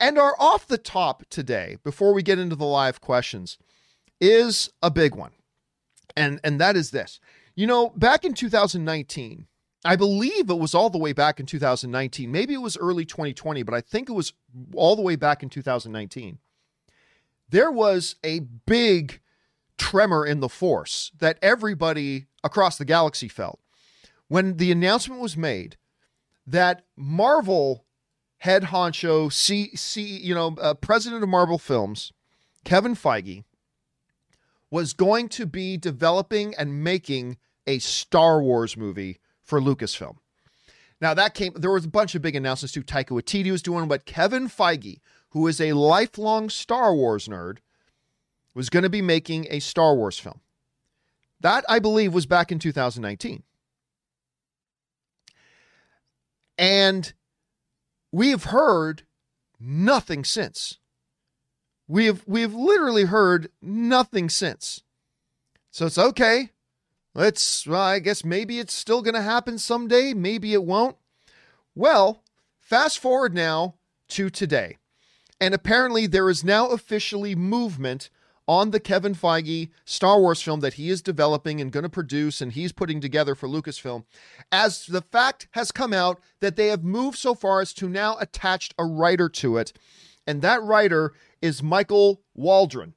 And our off the top today, before we get into the live questions, is a big one. And and that is this. You know, back in 2019, I believe it was all the way back in 2019. Maybe it was early 2020, but I think it was all the way back in 2019. There was a big tremor in the force that everybody across the galaxy felt when the announcement was made that Marvel head honcho, C, C, you know, uh, president of Marvel Films, Kevin Feige, was going to be developing and making a Star Wars movie for Lucasfilm. Now that came, there was a bunch of big announcements too. Taika Waititi was doing, but Kevin Feige, who is a lifelong Star Wars nerd, was going to be making a Star Wars film. That I believe was back in 2019. And we have heard nothing since. We have we have literally heard nothing since. So it's okay. Let's well, I guess maybe it's still going to happen someday, maybe it won't. Well, fast forward now to today. And apparently there is now officially movement on the Kevin Feige Star Wars film that he is developing and going to produce and he's putting together for Lucasfilm, as the fact has come out that they have moved so far as to now attach a writer to it. And that writer is Michael Waldron.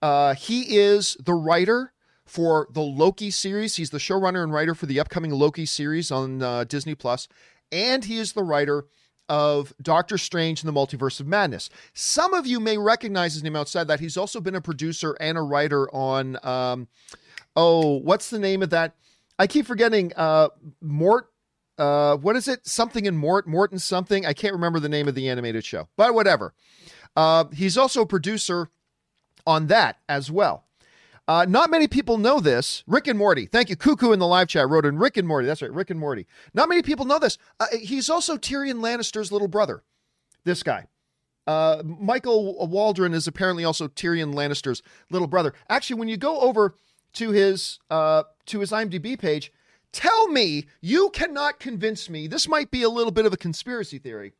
Uh, he is the writer for the Loki series. He's the showrunner and writer for the upcoming Loki series on uh, Disney Plus, and he is the writer of Doctor Strange and the Multiverse of Madness. Some of you may recognize his name outside that. He's also been a producer and a writer on, um, oh, what's the name of that? I keep forgetting. Uh, Mort. Uh, what is it? Something in Mort, Morton something. I can't remember the name of the animated show, but whatever. Uh, he's also a producer on that as well. Uh, not many people know this. Rick and Morty. Thank you. Cuckoo in the live chat wrote in Rick and Morty. That's right. Rick and Morty. Not many people know this. Uh, he's also Tyrion Lannister's little brother. This guy. Uh, Michael Waldron is apparently also Tyrion Lannister's little brother. Actually, when you go over to his uh, to his IMDb page, tell me you cannot convince me. This might be a little bit of a conspiracy theory,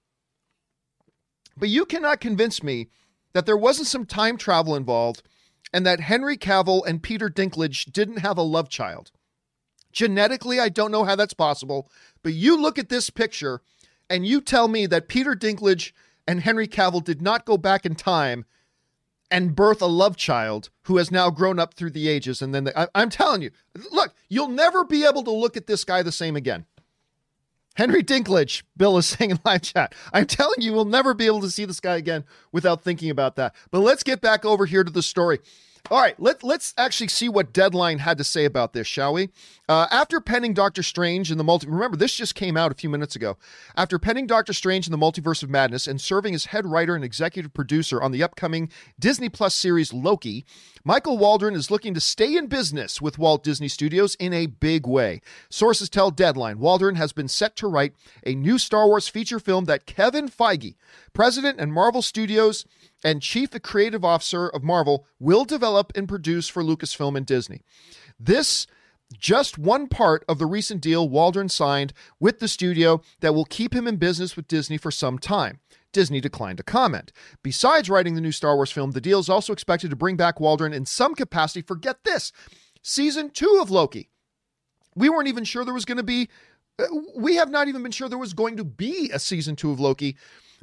but you cannot convince me that there wasn't some time travel involved and that Henry Cavill and Peter Dinklage didn't have a love child. Genetically, I don't know how that's possible, but you look at this picture and you tell me that Peter Dinklage and Henry Cavill did not go back in time and birth a love child who has now grown up through the ages. And then they, I, I'm telling you, look, you'll never be able to look at this guy the same again. Henry Dinklage, Bill is saying in live chat. I'm telling you, we'll never be able to see this guy again without thinking about that. But let's get back over here to the story. All right, let, let's actually see what Deadline had to say about this, shall we? Uh, after penning Doctor Strange in the multi, remember this just came out a few minutes ago. After penning Doctor Strange in the Multiverse of Madness and serving as head writer and executive producer on the upcoming Disney Plus series Loki, Michael Waldron is looking to stay in business with Walt Disney Studios in a big way. Sources tell Deadline Waldron has been set to write a new Star Wars feature film that Kevin Feige, president and Marvel Studios and chief the creative officer of Marvel, will develop and produce for Lucasfilm and Disney. This just one part of the recent deal Waldron signed with the studio that will keep him in business with Disney for some time. Disney declined to comment. Besides writing the new Star Wars film, the deal is also expected to bring back Waldron in some capacity for get this season two of Loki. We weren't even sure there was going to be, uh, we have not even been sure there was going to be a season two of Loki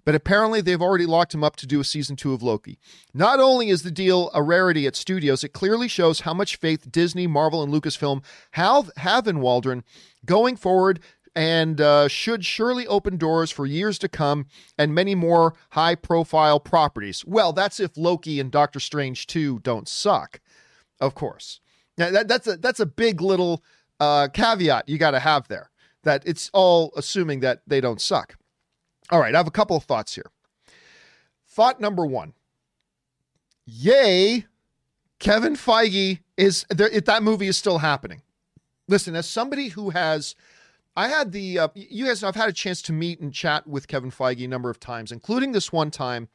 but apparently they've already locked him up to do a season two of Loki. Not only is the deal a rarity at studios, it clearly shows how much faith Disney, Marvel, and Lucasfilm have, have in Waldron going forward and uh, should surely open doors for years to come and many more high profile properties. Well, that's if Loki and Doctor Strange 2 don't suck, of course. Now, that, that's, a, that's a big little uh, caveat you got to have there that it's all assuming that they don't suck. All right, I have a couple of thoughts here. Thought number one Yay, Kevin Feige is there, that movie is still happening. Listen, as somebody who has, I had the, uh, you guys, I've had a chance to meet and chat with Kevin Feige a number of times, including this one time.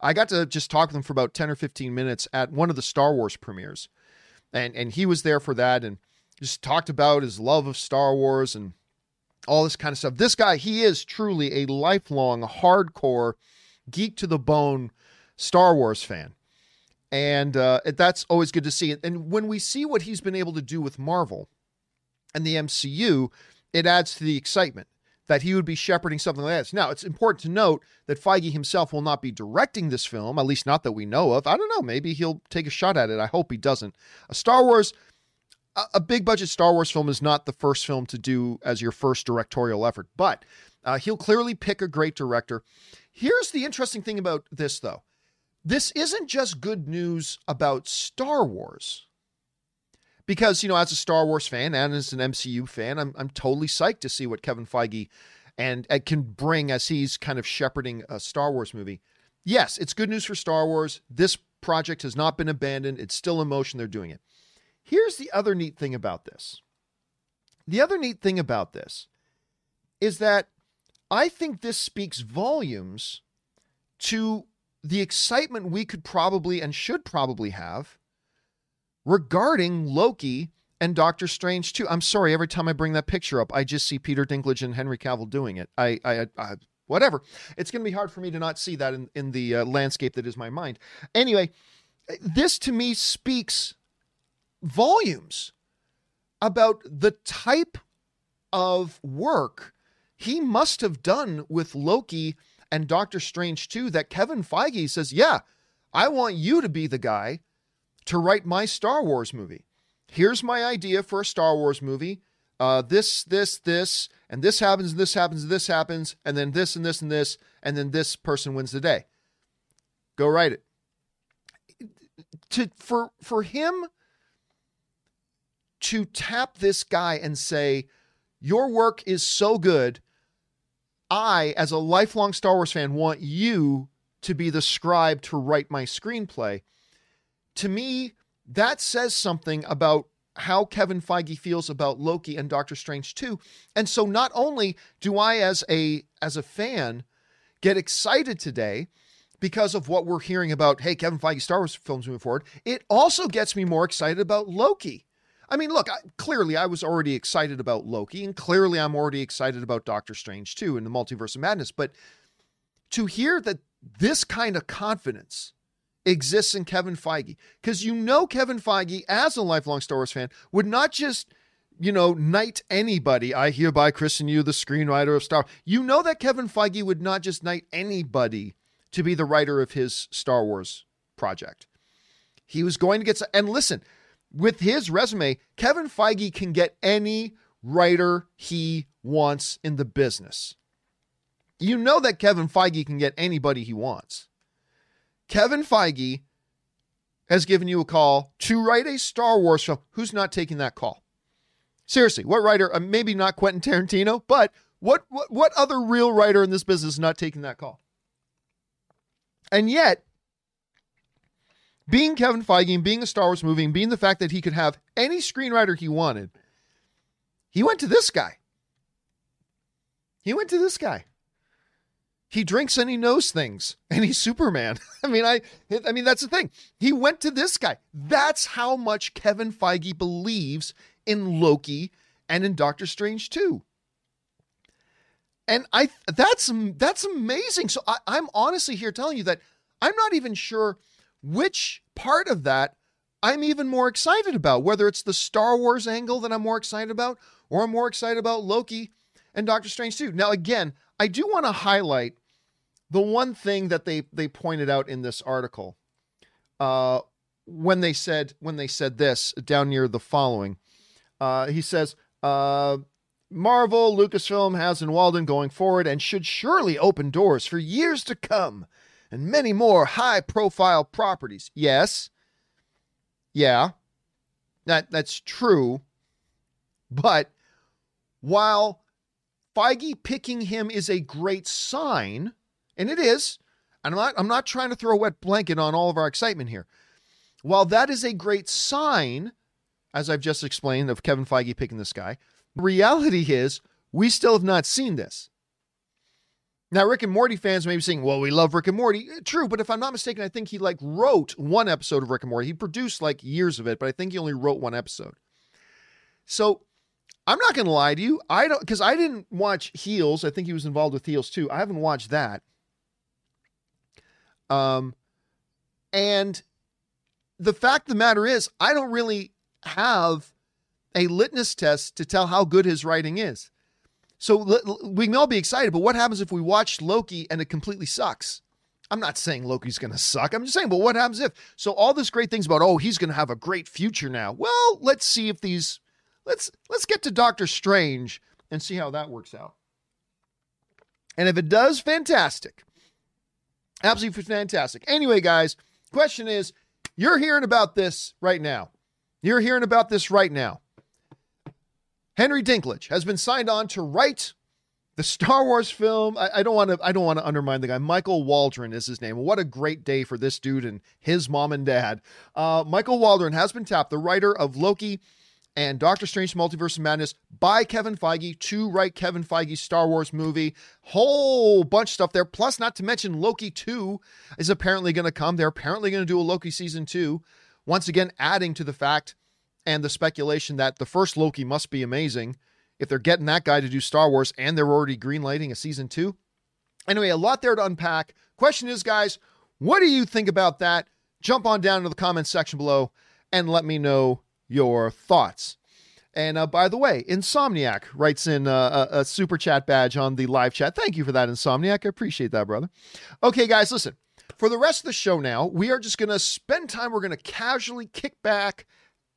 I got to just talk with him for about 10 or 15 minutes at one of the Star Wars premieres. And, and he was there for that and just talked about his love of Star Wars and all this kind of stuff. This guy, he is truly a lifelong, hardcore geek to the bone Star Wars fan. And uh, that's always good to see. And when we see what he's been able to do with Marvel and the MCU, it adds to the excitement that he would be shepherding something like this. Now, it's important to note that Feige himself will not be directing this film, at least not that we know of. I don't know. Maybe he'll take a shot at it. I hope he doesn't. A Star Wars, a, big budget Star Wars film is not the first film to do as your first directorial effort, but uh, he'll clearly pick a great director. Here's the interesting thing about this, though this isn't just good news about Star Wars because you know as a Star Wars fan and as an MCU fan, I'm I'm totally psyched to see what Kevin Feige and, and can bring as he's kind of shepherding a Star Wars movie. Yes, it's good news for Star Wars. This project has not been abandoned. It's still in motion. They're doing it. Here's the other neat thing about this. The other neat thing about this is that I think this speaks volumes to the excitement we could probably and should probably have regarding Loki and Doctor Strange too. I'm sorry, every time I bring that picture up, I just see Peter Dinklage and Henry Cavill doing it. I, I, I whatever. It's going to be hard for me to not see that in in the uh, landscape that is my mind. Anyway, this to me speaks volumes about the type of work he must have done with Loki and Doctor Strange too that Kevin Feige says, "Yeah, I want you to be the guy to write my Star Wars movie. Here's my idea for a Star Wars movie. Uh, this, this, this, and this happens, and this happens, and this happens, and then this, and this, and this, and then this person wins the day. Go write it. To for for him to tap this guy and say, "Your work is so good. I, as a lifelong Star Wars fan, want you to be the scribe to write my screenplay." to me, that says something about how Kevin Feige feels about Loki and Doctor Strange too. And so not only do I as a as a fan get excited today because of what we're hearing about, hey, Kevin Feige Star Wars films moving forward, it also gets me more excited about Loki. I mean, look, I, clearly I was already excited about Loki, and clearly I'm already excited about Doctor Strange too in the Multiverse of Madness. But to hear that this kind of confidence exists in Kevin Feige. Because you know Kevin Feige, as a lifelong Star Wars fan, would not just, you know, knight anybody. I hereby christen you the screenwriter of Star. You know that Kevin Feige would not just knight anybody to be the writer of his Star Wars project. He was going to get and listen, with his resume, Kevin Feige can get any writer he wants in the business. You know that Kevin Feige can get anybody he wants. Kevin Feige has given you a call to write a Star Wars film. Who's not taking that call? Seriously, what writer? Uh, maybe not Quentin Tarantino, but what, what what other real writer in this business is not taking that call? And yet, being Kevin Feige and being a Star Wars movie and being the fact that he could have any screenwriter he wanted, he went to this guy. He went to this guy. He drinks and he knows things and he's superman. I mean i i mean that's the thing. He went to this guy. That's how much kevin feige believes in loki and in doctor strange too. And i that's that's amazing. So I, i'm honestly here telling you that i'm not even sure which part of that i'm even more excited about whether it's the star wars angle that i'm more excited about or i'm more excited about loki and doctor strange too. Now again i do want to highlight the one thing that they they pointed out in this article uh, when they said when they said this down near the following. Uh, he says uh, marvel lucasfilm has in waldron going forward and should surely open doors for years to come and many more high profile properties yes yeah that that's true but while feige picking him is a great sign and it is. And I'm not, I'm not trying to throw a wet blanket on all of our excitement here. While that is a great sign, as I've just explained, of Kevin Feige picking this guy, the reality is we still have not seen this. Now, Rick and Morty fans may be saying, well, we love Rick and Morty. True, but if I'm not mistaken, I think he like wrote one episode of Rick and Morty. He produced like years of it, but I think he only wrote one episode. So I'm not going to lie to you. I don't, because I didn't watch Heels. I think he was involved with Heels too. I haven't watched that. Um, and the fact the matter is, I don't really have a litmus test to tell how good his writing is. So we can all be excited, but what happens if we watch Loki and it completely sucks? I'm not saying Loki's going to suck. I'm just saying, but what happens if? So all this great things about, oh, he's going to have a great future now. Well, let's see if these let's let's get to Doctor Strange and see how that works out. And if it does, fantastic. Absolutely fantastic. Anyway, guys, question is, you're hearing about this right now. You're hearing about this right now. Henry Dinklage has been signed on to write the Star Wars film. I, I don't want to. I don't want to undermine the guy. Michael Waldron is his name. What a great day for this dude and his mom and dad. Uh, Michael Waldron has been tapped, the writer of Loki and Doctor Strange Multiverse of Madness by Kevin Feige to write Kevin Feige's Star Wars movie. Whole bunch of stuff there. Plus, not to mention Loki 2 is apparently going to come. They're apparently going to do a Loki season 2. Once again, adding to the fact and the speculation that the first Loki must be amazing if they're getting that guy to do Star Wars and they're already greenlighting a season two. Anyway, a lot there to unpack. Question is, guys, what do you think about that? Jump on down to the comments section below and let me know your thoughts. And uh, by the way, Insomniac writes in uh, a, a, super chat badge on the live chat. Thank you for that, Insomniac. I appreciate that, brother. Okay, guys, listen. For the rest of the show now, we are just going to spend time. We're going to casually kick back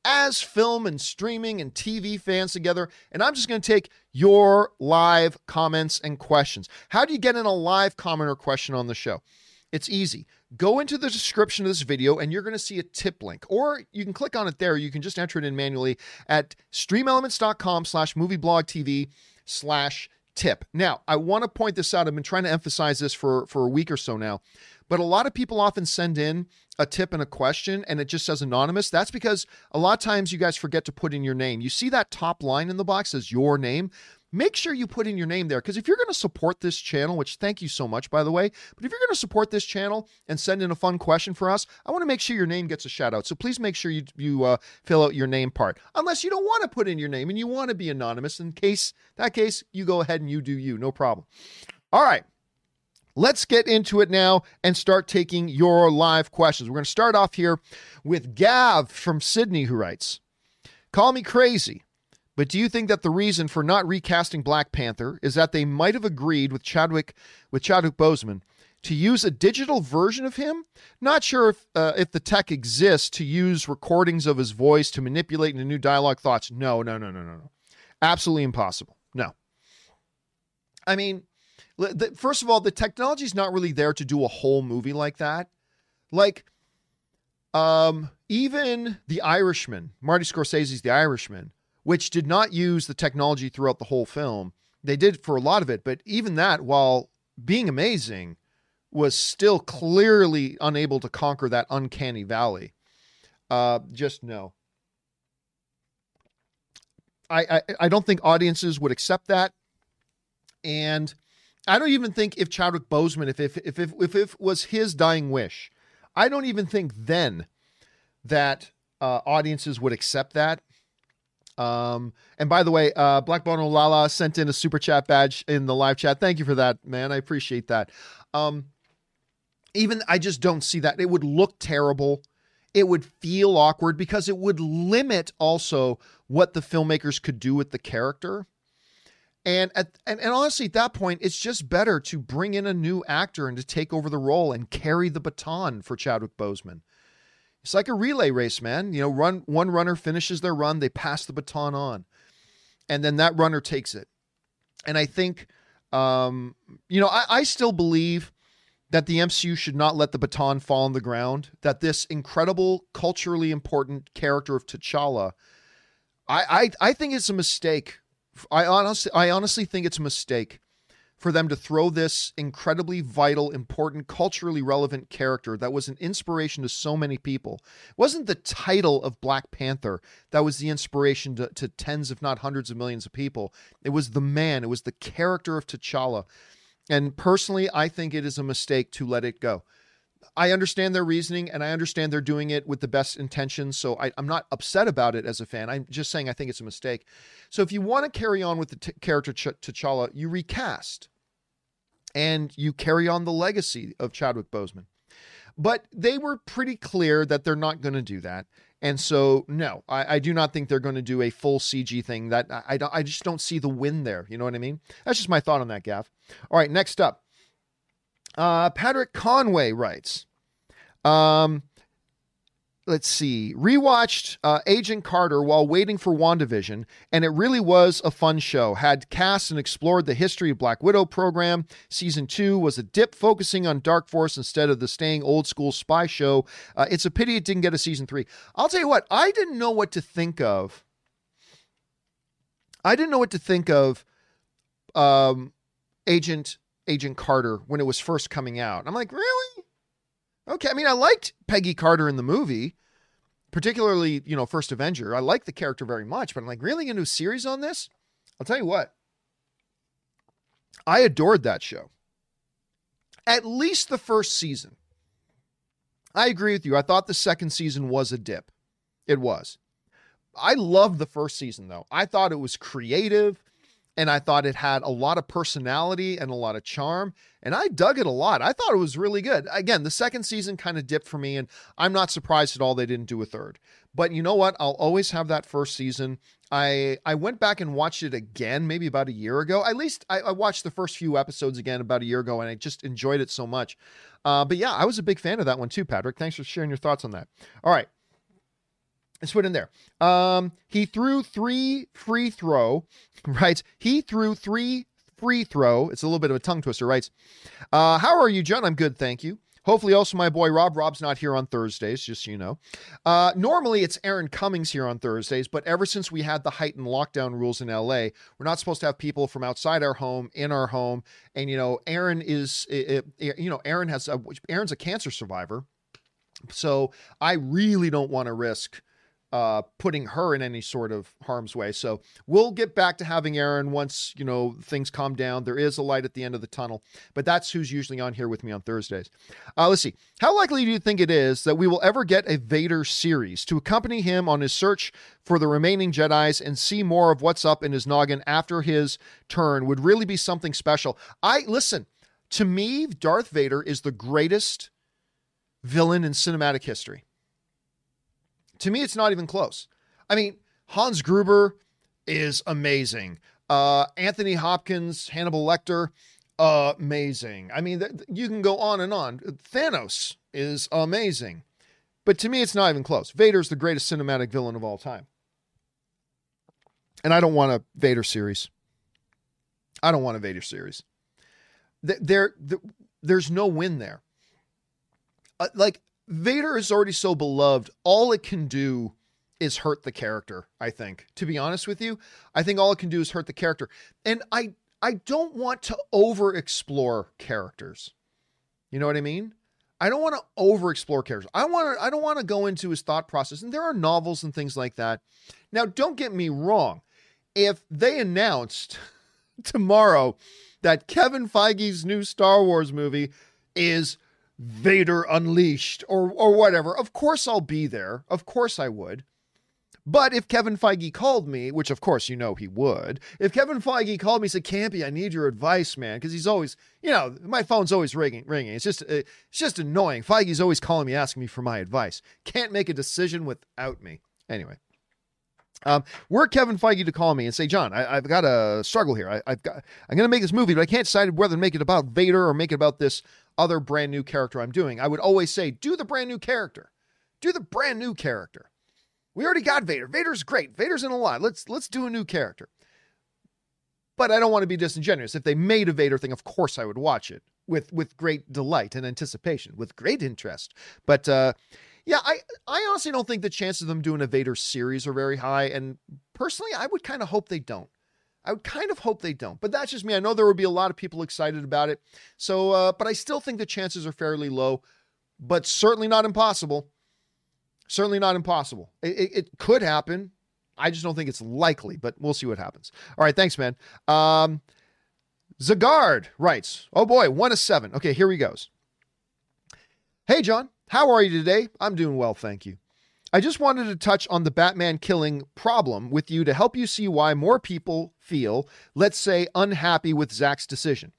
as film and streaming and TV fans together. And I'm just going to take your live comments and questions. How do you get in a live comment or question on the show? It's easy. Go into the description of this video and you're going to see a tip link, or you can click on it there. You can just enter it in manually at streamelements.com slash movieblogtv slash tip. Now, I want to point this out. I've been trying to emphasize this for, for a week or so now, but a lot of people often send in a tip and a question and it just says anonymous. That's because a lot of times you guys forget to put in your name. You see that top line in the box says your name. Make sure you put in your name there because if you're going to support this channel which thank you so much by the way but if you're going to support this channel and send in a fun question for us i want to make sure your name gets a shout out. So please make sure you, you uh, fill out your name part. Unless you don't want to put in your name and you want to be anonymous in case that case you go ahead and you do you. No problem. All right Let's get into it now and start taking your live questions. We're going to start off here with Gav from Sydney, who writes Call me crazy, but do you think that the reason for not recasting Black Panther is that they might have agreed with Chadwick with Chadwick Boseman to use a digital version of him? Not sure if uh, if the tech exists to use recordings of his voice to manipulate into new dialogue thoughts. No, no, no, no, no, no. Absolutely impossible. No. I mean, first of all, the technology is not really there to do a whole movie like that. Like, um, even The Irishman, Marty Scorsese's The Irishman, which did not use the technology throughout the whole film. They did for a lot of it, but even that, while being amazing, was still clearly unable to conquer that uncanny valley. Uh, just no. I, I, I don't think audiences would accept that, and I don't even think if Chadwick Boseman, if if if if, if it was his dying wish, I don't even think then that uh, audiences would accept that. Um, and by the way, uh, Black Bono Lala sent in a super chat badge in the live chat. Thank you for that, man. I appreciate that. Um, even I just don't see that. It would look terrible. It would feel awkward because it would limit also what the filmmakers could do with the character. And at and, and honestly, at that point, it's just better to bring in a new actor and to take over the role and carry the baton for Chadwick Boseman. It's like a relay race, man. You know, run one runner finishes their run, they pass the baton on, and then that runner takes it. And I think, um, you know, I, I still believe that the MCU should not let the baton fall on the ground. That this incredible, culturally important character of T'Challa, I, I, I think it's a mistake. I honestly, I honestly think it's a mistake for them to throw this incredibly vital, important, culturally relevant character that was an inspiration to so many people. It wasn't the title of Black Panther that was the inspiration to, to tens, if not hundreds of millions of people. It was the man, it was the character of T'Challa. And personally, I think it is a mistake to let it go. I understand their reasoning and I understand they're doing it with the best intentions. So I, am not upset about it as a fan. I'm just saying I think it's a mistake. So if you want to carry on with the t- character Ch- T'Challa, you recast and you carry on the legacy of Chadwick Boseman. But they were pretty clear that they're not going to do that. And so, no, I, I, do not think they're going to do a full CG thing. That I, I, I just don't see the win there. You know what I mean? That's just my thought on that, Gav. All right, next up. Uh, Patrick Conway writes, um, let's see, rewatched uh, Agent Carter while waiting for WandaVision, and it really was a fun show. Had cast and explored the history of Black Widow program. Season two was a dip focusing on Dark Force instead of the staying old school spy show. Uh, it's a pity it didn't get a season three. I'll tell you what, I didn't know what to think of. I didn't know what to think of um, Agent Agent Carter when it was first coming out. I'm like, really? Okay, I mean, I liked Peggy Carter in the movie, particularly, you know, First Avenger. I like the character very much, but I'm like, really A new series on this? I'll tell you what. I adored that show. At least the first season. I agree with you. I thought the second season was a dip. It was. I loved the first season, though. I thought it was creative and I thought it had a lot of personality and a lot of charm. And I dug it a lot. I thought it was really good. Again, the second season kind of dipped for me, and I'm not surprised at all they didn't do a third. But you know what? I'll always have that first season. I I went back and watched it again, maybe about a year ago. At least I, I watched the first few episodes again about a year ago, and I just enjoyed it so much. Uh, but yeah, I was a big fan of that one too, Patrick. Thanks for sharing your thoughts on that. All right. Let's put in there. Um, he threw three free throw, right? He threw three free throw. It's a little bit of a tongue twister, right? Uh, how are you, John? I'm good, thank you. Hopefully, also my boy Rob. Rob's not here on Thursdays, just so you know. Uh, normally, it's Erin Cummings here on Thursdays, but ever since we had the heightened lockdown rules in LA, we're not supposed to have people from outside our home in our home. And you know, Erin is, it, it, you know, Erin has, a, Erin's a cancer survivor, so I really don't want to risk uh, putting her in any sort of harm's way. So we'll get back to having Erin once you know things calm down. There is a light at the end of the tunnel, but that's who's usually on here with me on Thursdays. Uh, let's see. How likely do you think it is that we will ever get a Vader series to accompany him on his search for the remaining Jedi's and see more of what's up in his noggin after his turn? Would really be something special. I listen. To me, Darth Vader is the greatest villain in cinematic history. To me, it's not even close. I mean, Hans Gruber is amazing. Uh, Anthony Hopkins, Hannibal Lecter, uh, amazing. I mean, th- you can go on and on. Thanos is amazing. But to me, it's not even close. Vader's the greatest cinematic villain of all time. And I don't want a Vader series. I don't want a Vader series. There, there there's no win there. Uh, like Vader is already so beloved. All it can do is hurt the character, I think. To be honest with you, I think all it can do is hurt the character. And I I don't want to over explore characters. You know what I mean? I don't want to over explore characters. I want to I don't want to go into his thought process. And there are novels and things like that. Now, don't get me wrong. If they announced tomorrow that Kevin Feige's new Star Wars movie is Vader Unleashed or or whatever. Of course I'll be there. Of course I would. But if Kevin Feige called me, which of course you know he would, if Kevin Feige called me and said, "Campy, I need your advice, man," because he's always, you know, my phone's always ringing, ringing. It's just, it's just annoying. Feige's always calling me, asking me for my advice. Can't make a decision without me. Anyway, um, were Kevin Feige to call me and say, "John, I, have got a struggle here. I, have got, I'm going to make this movie, but I can't decide whether to make it about Vader or make it about this other brand new character I'm doing. I would always say, do the brand new character. Do the brand new character. We already got Vader. Vader's great. Vader's in a lot. Let's let's do a new character. But I don't want to be disingenuous. If they made a Vader thing, of course I would watch it with with great delight and anticipation, with great interest. But uh, yeah, I I honestly don't think the chances of them doing a Vader series are very high. And personally, I would kind of hope they don't. I would kind of hope they don't, but that's just me. I know there would be a lot of people excited about it. So, uh, but I still think the chances are fairly low, but certainly not impossible. Certainly not impossible. It, it, it could happen. I just don't think it's likely, but we'll see what happens. All right, thanks, man. Um, Zagard writes, "Oh boy, one of seven. Okay, here he goes. Hey, John, how are you today? I'm doing well, thank you. I just wanted to touch on the Batman killing problem with you to help you see why more people feel, let's say, unhappy with Zack's decision,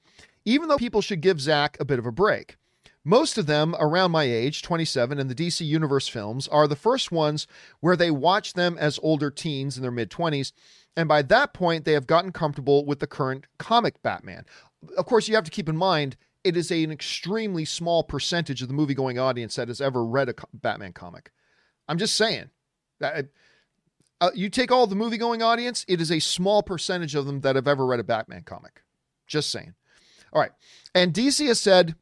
even though people should give Zack a bit of a break. Most of them around my age, 27, and the DC Universe films are the first ones where they watch them as older teens in their mid 20s. And by that point, they have gotten comfortable with the current comic Batman. Of course, you have to keep in mind it is an extremely small percentage of the movie going audience that has ever read a Batman comic. I'm just saying. Uh, uh, you take all the movie going audience, it is a small percentage of them that have ever read a Batman comic. Just saying. All right. And DC has said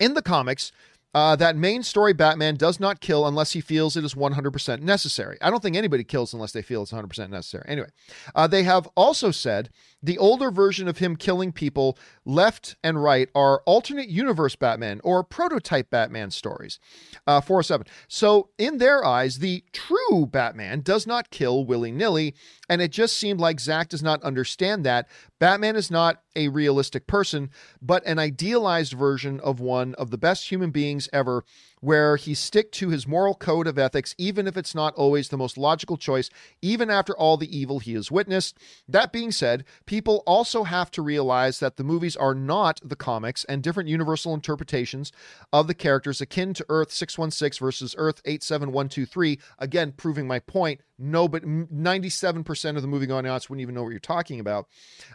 in the comics uh, that main story Batman does not kill unless he feels it is 100% necessary. I don't think anybody kills unless they feel it's 100% necessary. Anyway, uh, they have also said the older version of him killing people left and right are alternate universe Batman or prototype Batman stories. Uh, 407. So, in their eyes, the true Batman does not kill willy nilly, and it just seemed like Zack does not understand that. Batman is not a realistic person, but an idealized version of one of the best human beings ever where he stick to his moral code of ethics even if it's not always the most logical choice even after all the evil he has witnessed. That being said people also have to realize that the movies are not the comics and different universal interpretations of the characters akin to earth 616 versus earth 87123 again proving my point no but 97% of the movie going audience wouldn't even know what you're talking about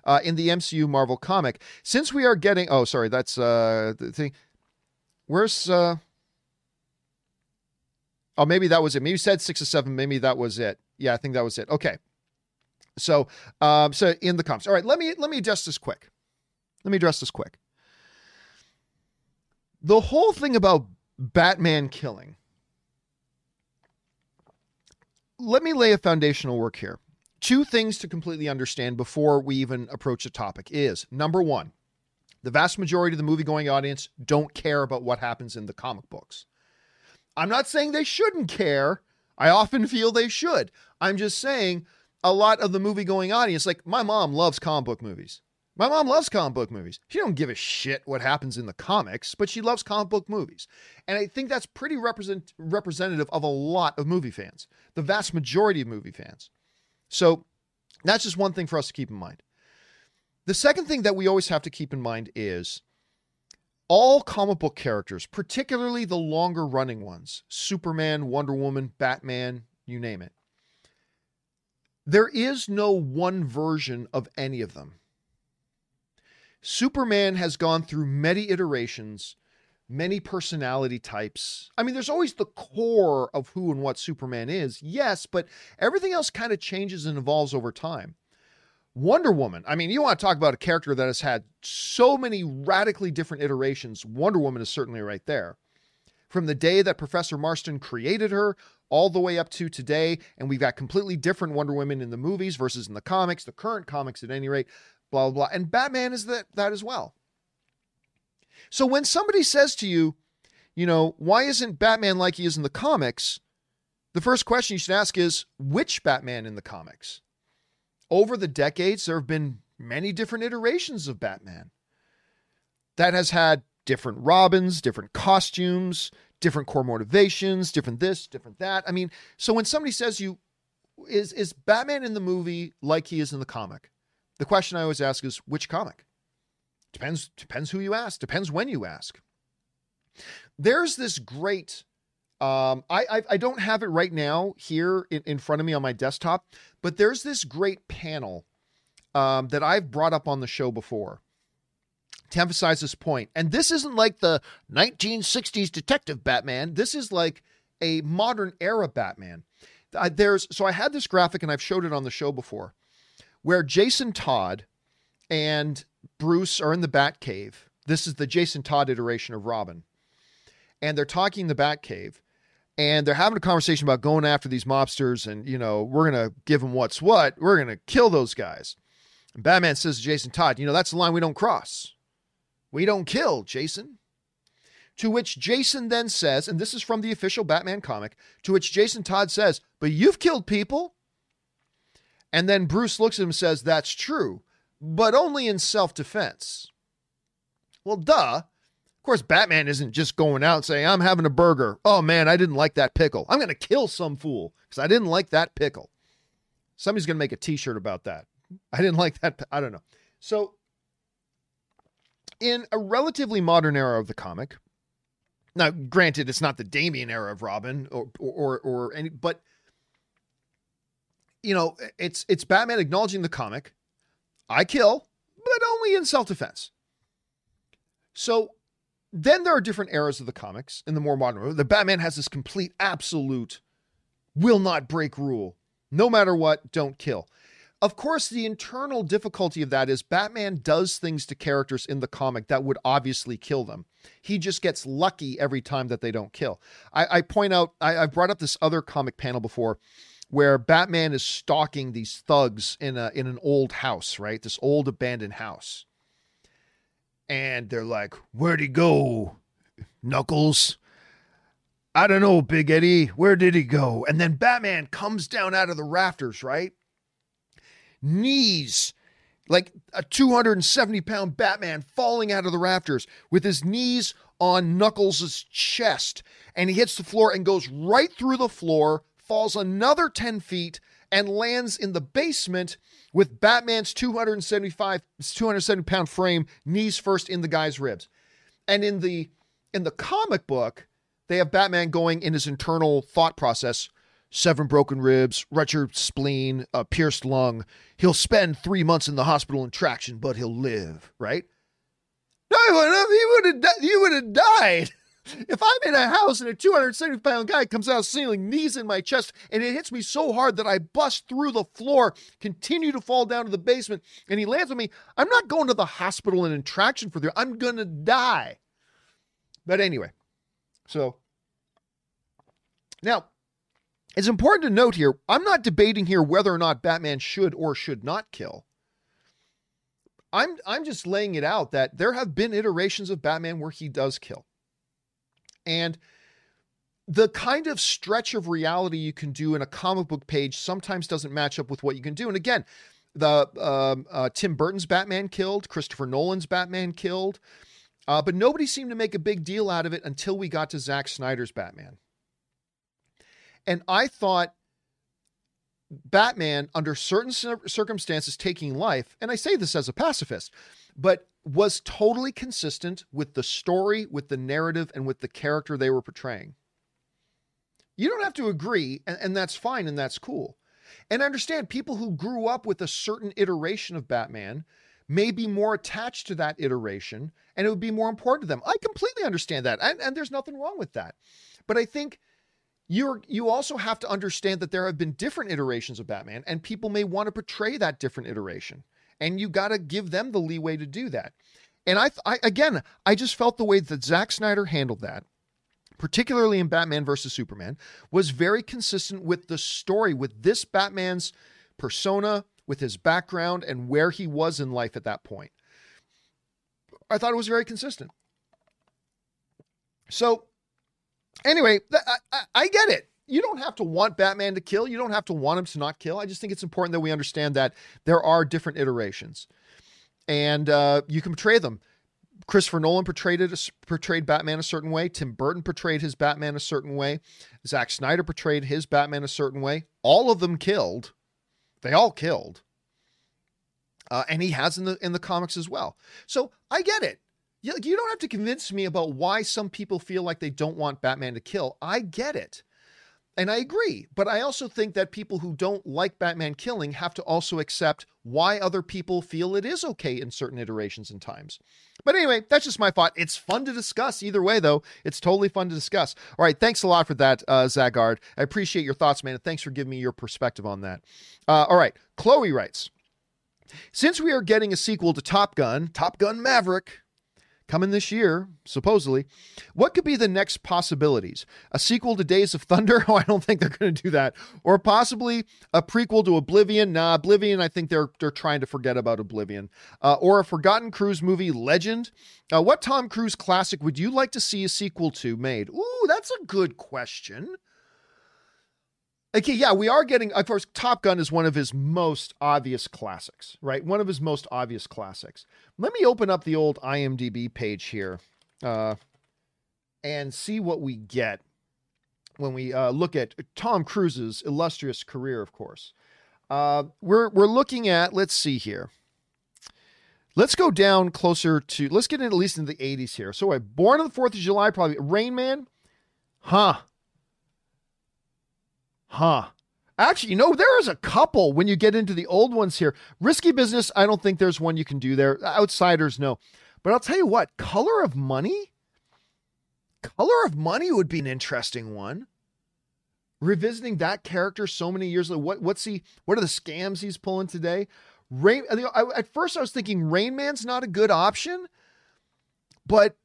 uh, in the mcu marvel comic. Since we are getting oh sorry that's uh the thing. Where's uh Oh, maybe that was it. Maybe you said six or seven. Maybe that was it. Yeah, I think that was it. Okay. So, um, so in the comments. All right, let me let me address this quick. Let me address this quick. The whole thing about Batman killing. Let me lay a foundational work here. Two things to completely understand before we even approach the topic is number one, the vast majority of the movie going audience don't care about what happens in the comic books. I'm not saying they shouldn't care. I often feel they should. I'm just saying a lot of the movie going audience, like my mom loves comic book movies. My mom loves comic book movies. She don't give a shit what happens in the comics, but she loves comic book movies. And I think that's pretty represent, representative of a lot of movie fans, the vast majority of movie fans. So that's just one thing for us to keep in mind. The second thing that we always have to keep in mind is all comic book characters, particularly the longer running ones Superman, Wonder Woman, Batman, you name it. There is no one version of any of them. Superman has gone through many iterations, many personality types. I mean, there's always the core of who and what Superman is, yes, but everything else kind of changes and evolves over time. Wonder Woman. I mean, you want to talk about a character that has had so many radically different iterations. Wonder Woman is certainly right there. From the day that Professor Marston created her all the way up to today, and we've got completely different Wonder Women in the movies versus in the comics, the current comics at any rate, blah, blah, blah. And Batman is that, that as well. So when somebody says to you, you know, why isn't Batman like he is in the comics? The first question you should ask is, which Batman in the comics? Over the decades, there have been many different iterations of Batman that has had different Robins, different costumes, different core motivations, different this, different that. I mean, so when somebody says you is is Batman in the movie like he is in the comic? The question I always ask is which comic? Depends depends who you ask, depends when you ask. There's this great um, I, I, I don't have it right now here in, in front of me on my desktop, but there's this great panel um, that I've brought up on the show before to emphasize this point. And this isn't like the 1960s detective Batman. This is like a modern era Batman. Uh, there's so I had this graphic and I've showed it on the show before, where Jason Todd and Bruce are in the Batcave. This is the Jason Todd iteration of Robin, and they're talking in the Batcave and they're having a conversation about going after these mobsters and you know we're gonna give them what's what we're gonna kill those guys. And batman says to jason todd you know that's the line we don't cross. We don't kill jason. To which jason then says and this is from the official batman comic to which jason todd says but you've killed people. And then bruce looks at him and says that's true but only in self-defense. Well duh course, Batman isn't just going out saying, I'm having a burger. Oh man, I didn't like that pickle. I'm going to kill some fool because I didn't like that pickle. Somebody's going to make a t shirt about that. I didn't like that. I don't know. So, in a relatively modern era of the comic, Now, granted, it's not the Damian era of Robin or or or, or any, but you know, it's it's Batman acknowledging the comic. I kill, but only in self defense. So then there are different eras of the comics in the more modern. The Batman has this complete, absolute, will not break rule. No matter what, don't kill. Of course, the internal difficulty of that is Batman does things to characters in the comic that would obviously kill them. He just gets lucky every time that they don't kill. I, I point out, I, I've brought up this other comic panel before where Batman is stalking these thugs in a in an old house, right? This old abandoned house. And they're like, "Where'd he go? Knuckles?" I don't know, Big Eddie. Where did he go? And then Batman comes down out of the rafters, right? Knees, like a 270 pound Batman falling out of the rafters with his knees on Knuckles' chest. And he hits the floor and goes right through the floor, falls another 10 feet, and lands in the basement with Batman's 275 270 pound frame, knees first in the guy's ribs. And in the in the comic book, they have Batman going in his internal thought process. Seven broken ribs, ruptured spleen, a pierced lung. He'll spend three months in the hospital in traction, but he'll live, right? No, he would have. He would have. He would have died. If I'm in a house and a 270 pound guy comes out of the ceiling, knees in my chest, and it hits me so hard that I bust through the floor, continue to fall down to the basement, and he lands on me, I'm not going to the hospital and in traction for the. I'm gonna die. But anyway, so now it's important to note here. I'm not debating here whether or not Batman should or should not kill. I'm I'm just laying it out that there have been iterations of Batman where he does kill. And the kind of stretch of reality you can do in a comic book page sometimes doesn't match up with what you can do. And again, the um, uh, Tim Burton's Batman killed, Christopher Nolan's Batman killed, uh, but nobody seemed to make a big deal out of it until we got to Zack Snyder's Batman. And I thought Batman, under certain circumstances, taking life, and I say this as a pacifist, but was totally consistent with the story, with the narrative, and with the character they were portraying. You don't have to agree, and, and that's fine and that's cool. And understand people who grew up with a certain iteration of Batman may be more attached to that iteration and it would be more important to them. I completely understand that. And, and there's nothing wrong with that. But I think you're you also have to understand that there have been different iterations of Batman and people may want to portray that different iteration and you got to give them the leeway to do that. And I, I again, I just felt the way that Zack Snyder handled that, particularly in Batman versus Superman, was very consistent with the story, with this Batman's persona, with his background, and where he was in life at that point. I thought it was very consistent. So, anyway, I, I, I get it you don't have to want Batman to kill. You don't have to want him to not kill. I just think it's important that we understand that there are different iterations, and uh, you can portray them. Christopher Nolan portrayed it portrayed Batman a certain way. Tim Burton portrayed his Batman a certain way. Zack Snyder portrayed his Batman a certain way. All of them killed. They all killed. Uh, and he has in the in the comics as well. So I get it. You, you don't have to convince me about why some people feel like they don't want Batman to kill. I get it. And I agree. But I also think that people who don't like Batman killing have to also accept why other people feel it is okay in certain iterations and times. But anyway, that's just my thought. It's fun to discuss either way, though. It's totally fun to discuss. All right. Thanks a lot for that, uh, Zagard. I appreciate your thoughts, man. And thanks for giving me your perspective on that. Uh, all right. Chloe writes Since we are getting a sequel to Top Gun, Top Gun Maverick, coming this year, supposedly. What could be the next possibilities? A sequel to Days of Thunder? Oh, I don't think they're going to do that. Or possibly a prequel to Oblivion? Nah, Oblivion. I think they're they're trying to forget about Oblivion. Uh, or a Forgotten Cruise movie, Legend. Uh, what Tom Cruise classic would you like to see a sequel to made? Ooh, that's a good question. Okay, yeah, we are getting, of course, Top Gun is one of his most obvious classics, right? One of his most obvious classics. Let me open up the old IMDb page here uh, and see what we get when we uh, look at Tom Cruise's illustrious career, of course. Uh, we're, we're looking at, let's see here. Let's go down closer to. Let's get in at least in the 80s here. So, wait, born on the 4th of July, probably Rain Man, huh? Huh? Actually, you know, there is a couple when you get into the old ones here. Risky Business, I don't think there's one you can do there. Outsiders, no. But I'll tell you what, Color of Money? Color of Money would be an interesting one. Revisiting that character so many years later. What what's he what are the scams he's pulling today? Rain I, at first I was thinking Rain Man's not a good option, but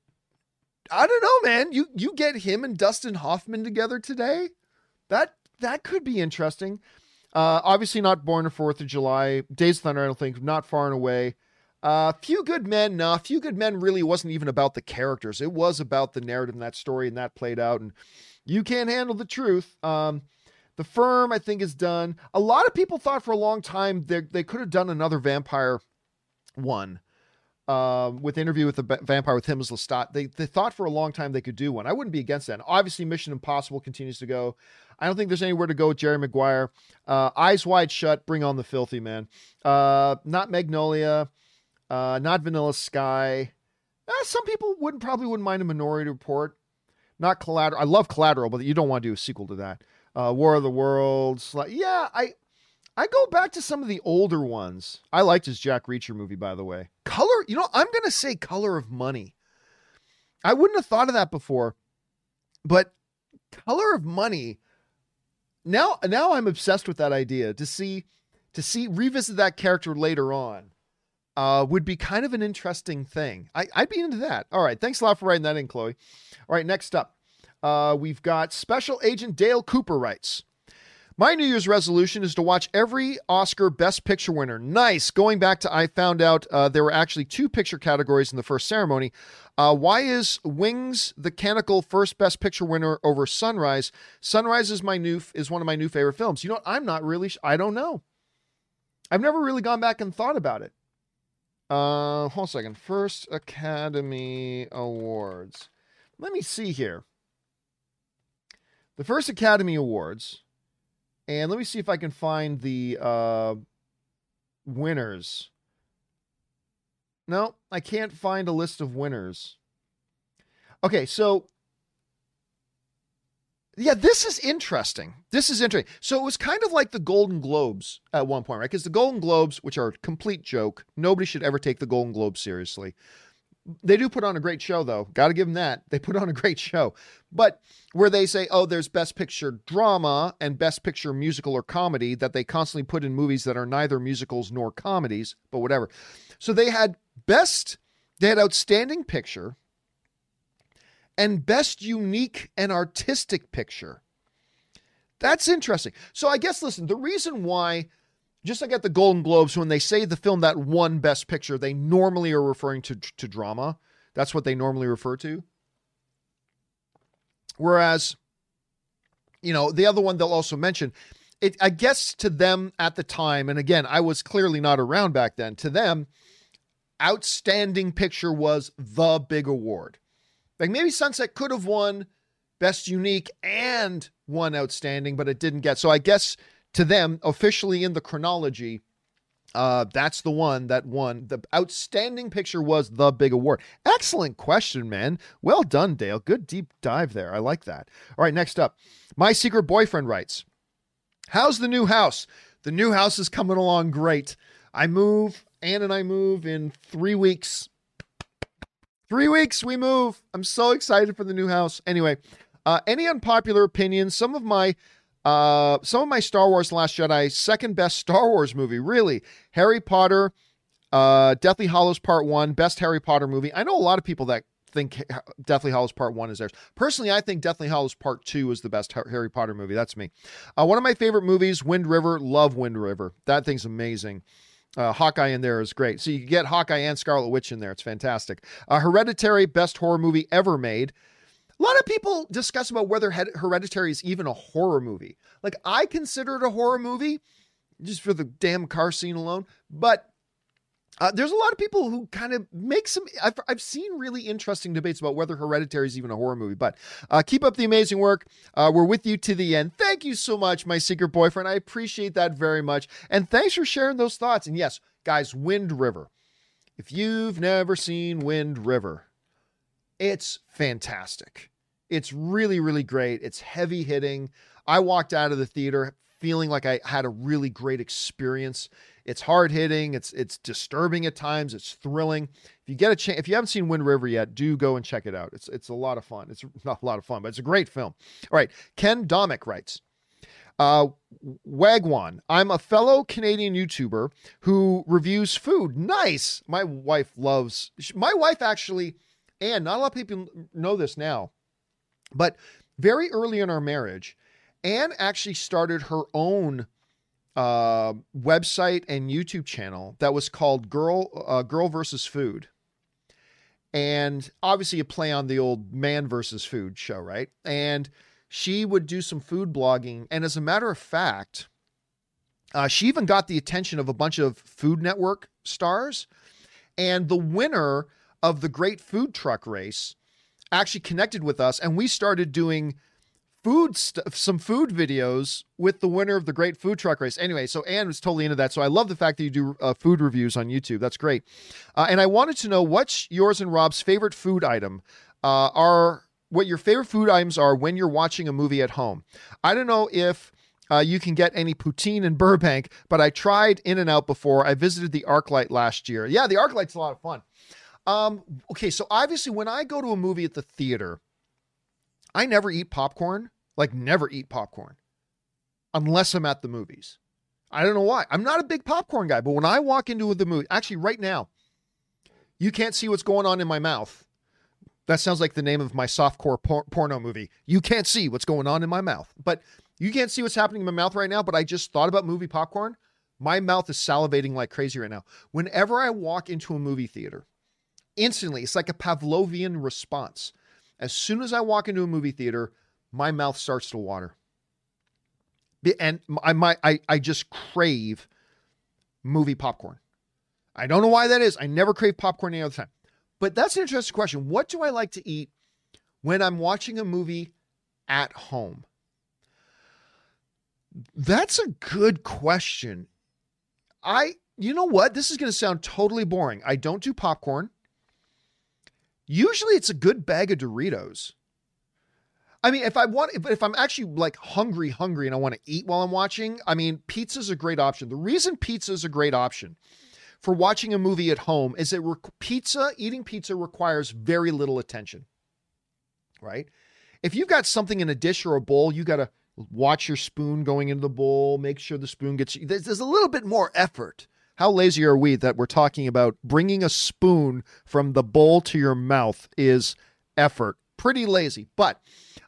I don't know, man. You you get him and Dustin Hoffman together today? That that could be interesting. Uh, obviously, not born on Fourth of July. Days of Thunder, I don't think, not far and away. Uh, Few Good Men, nah. Few Good Men really wasn't even about the characters. It was about the narrative and that story, and that played out. And you can't handle the truth. Um, the Firm, I think, is done. A lot of people thought for a long time they they could have done another vampire one. Uh, with interview with the vampire with Timothy Lestat, they they thought for a long time they could do one. I wouldn't be against that. And obviously, Mission Impossible continues to go. I don't think there's anywhere to go with Jerry Maguire. Uh, Eyes Wide Shut, bring on the filthy man. Uh, not Magnolia, uh, not Vanilla Sky. Uh, some people wouldn't probably wouldn't mind a Minority Report. Not Collateral. I love Collateral, but you don't want to do a sequel to that. Uh, War of the Worlds. Yeah, I I go back to some of the older ones. I liked his Jack Reacher movie, by the way. Color, you know, I'm gonna say Color of Money. I wouldn't have thought of that before, but Color of Money now now I'm obsessed with that idea to see to see revisit that character later on. Uh, would be kind of an interesting thing. I, I'd be into that. All right. Thanks a lot for writing that in, Chloe. All right. Next up, uh, we've got Special Agent Dale Cooper writes my New Year's resolution is to watch every Oscar Best Picture winner. Nice. Going back to, I found out uh, there were actually two picture categories in the first ceremony. Uh, why is Wings the canonical first Best Picture winner over Sunrise? Sunrise is my new is one of my new favorite films. You know, what? I'm not really. I don't know. I've never really gone back and thought about it. Uh, hold on a second. First Academy Awards. Let me see here. The first Academy Awards and let me see if I can find the uh, winners. No, I can't find a list of winners. Okay, so yeah, this is interesting. This is interesting. So it was kind of like the Golden Globes at one point, right? Because the Golden Globes, which are a complete joke, nobody should ever take the Golden Globes seriously. They do put on a great show, though. Got to give them that. They put on a great show. But where they say, oh, there's Best Picture drama and Best Picture musical or comedy that they constantly put in movies that are neither musicals nor comedies, but whatever. So they had Best, they had Outstanding Picture and Best Unique and Artistic Picture. That's interesting. So I guess, listen, the reason why just like at the Golden Globes, when they say the film that won Best Picture, they normally are referring to, to drama. That's what they normally refer to. Whereas, you know, the other one they'll also mention, it, I guess to them at the time, and again, I was clearly not around back then, to them, outstanding picture was the big award. Like maybe Sunset could have won Best Unique and won Outstanding, but it didn't get. So I guess to them, officially in the chronology, uh, that's the one that won. The outstanding picture was the big award. Excellent question, man. Well done, Dale. Good deep dive there. I like that. All right, next up. My secret boyfriend writes How's the new house? The new house is coming along great. I move, Ann and I move in three weeks. Three weeks, we move. I'm so excited for the new house. Anyway, uh, any unpopular opinions? Some of my uh, some of my Star Wars Last Jedi, second best Star Wars movie, really. Harry Potter, uh, Deathly Hallows Part 1, best Harry Potter movie. I know a lot of people that think Deathly Hallows Part 1 is theirs. Personally, I think Deathly Hallows Part 2 is the best Harry Potter movie. That's me. Uh, one of my favorite movies, Wind River. Love Wind River. That thing's amazing. Uh, Hawkeye in there is great. So you get Hawkeye and Scarlet Witch in there. It's fantastic. Uh, Hereditary, best horror movie ever made. A lot of people discuss about whether Hereditary is even a horror movie. Like I consider it a horror movie just for the damn car scene alone, but uh, there's a lot of people who kind of make some. I've, I've seen really interesting debates about whether Hereditary is even a horror movie. But uh, keep up the amazing work. Uh, we're with you to the end. Thank you so much, my secret boyfriend. I appreciate that very much. And thanks for sharing those thoughts. And yes, guys, Wind River If you've never seen Wind River, it's fantastic. It's really, really great. It's heavy hitting. I walked out of the theater feeling like I had a really great experience. It's hard hitting. It's it's disturbing at times. It's thrilling. If you get a chance, if you haven't seen Wind River yet, do go and check it out. It's it's a lot of fun. It's not a lot of fun, but it's a great film. All right, Ken Domick writes. Uh, Wagwan, I'm a fellow Canadian YouTuber who reviews food. Nice. My wife loves. My wife actually, and not a lot of people know this now, but very early in our marriage, Anne actually started her own uh, website and YouTube channel that was called Girl uh, Girl versus Food. And obviously, a play on the old man versus food show, right? And she would do some food blogging. And as a matter of fact, uh, she even got the attention of a bunch of Food Network stars. And the winner of the Great Food Truck Race actually connected with us, and we started doing food stuff, some food videos with the winner of the Great Food Truck Race. Anyway, so Anne was totally into that. So I love the fact that you do uh, food reviews on YouTube. That's great. Uh, and I wanted to know what's yours and Rob's favorite food item. Uh, are what your favorite food items are when you're watching a movie at home. I don't know if. Uh, you can get any poutine in Burbank, but I tried In and Out before. I visited the ArcLight last year. Yeah, the ArcLight's a lot of fun. Um, okay, so obviously, when I go to a movie at the theater, I never eat popcorn, like never eat popcorn unless I'm at the movies. I don't know why. I'm not a big popcorn guy, but when I walk into the movie, actually right now, you can't see what's going on in my mouth. That sounds like the name of my softcore por- porno movie. You can't see what's going on in my mouth. But you can't see what's happening in my mouth right now, but I just thought about movie popcorn. My mouth is salivating like crazy right now. Whenever I walk into a movie theater, instantly, it's like a Pavlovian response. As soon as I walk into a movie theater, my mouth starts to water. And I might I, I just crave movie popcorn. I don't know why that is. I never crave popcorn any other time. But that's an interesting question. What do I like to eat when I'm watching a movie at home? That's a good question. I you know what? This is going to sound totally boring. I don't do popcorn. Usually it's a good bag of Doritos. I mean, if I want, if, if I'm actually like hungry, hungry, and I want to eat while I'm watching, I mean, pizza is a great option. The reason pizza is a great option for watching a movie at home is that re- pizza, eating pizza requires very little attention, right? If you've got something in a dish or a bowl, you got to watch your spoon going into the bowl, make sure the spoon gets, there's, there's a little bit more effort. How lazy are we that we're talking about bringing a spoon from the bowl to your mouth is effort. Pretty lazy, but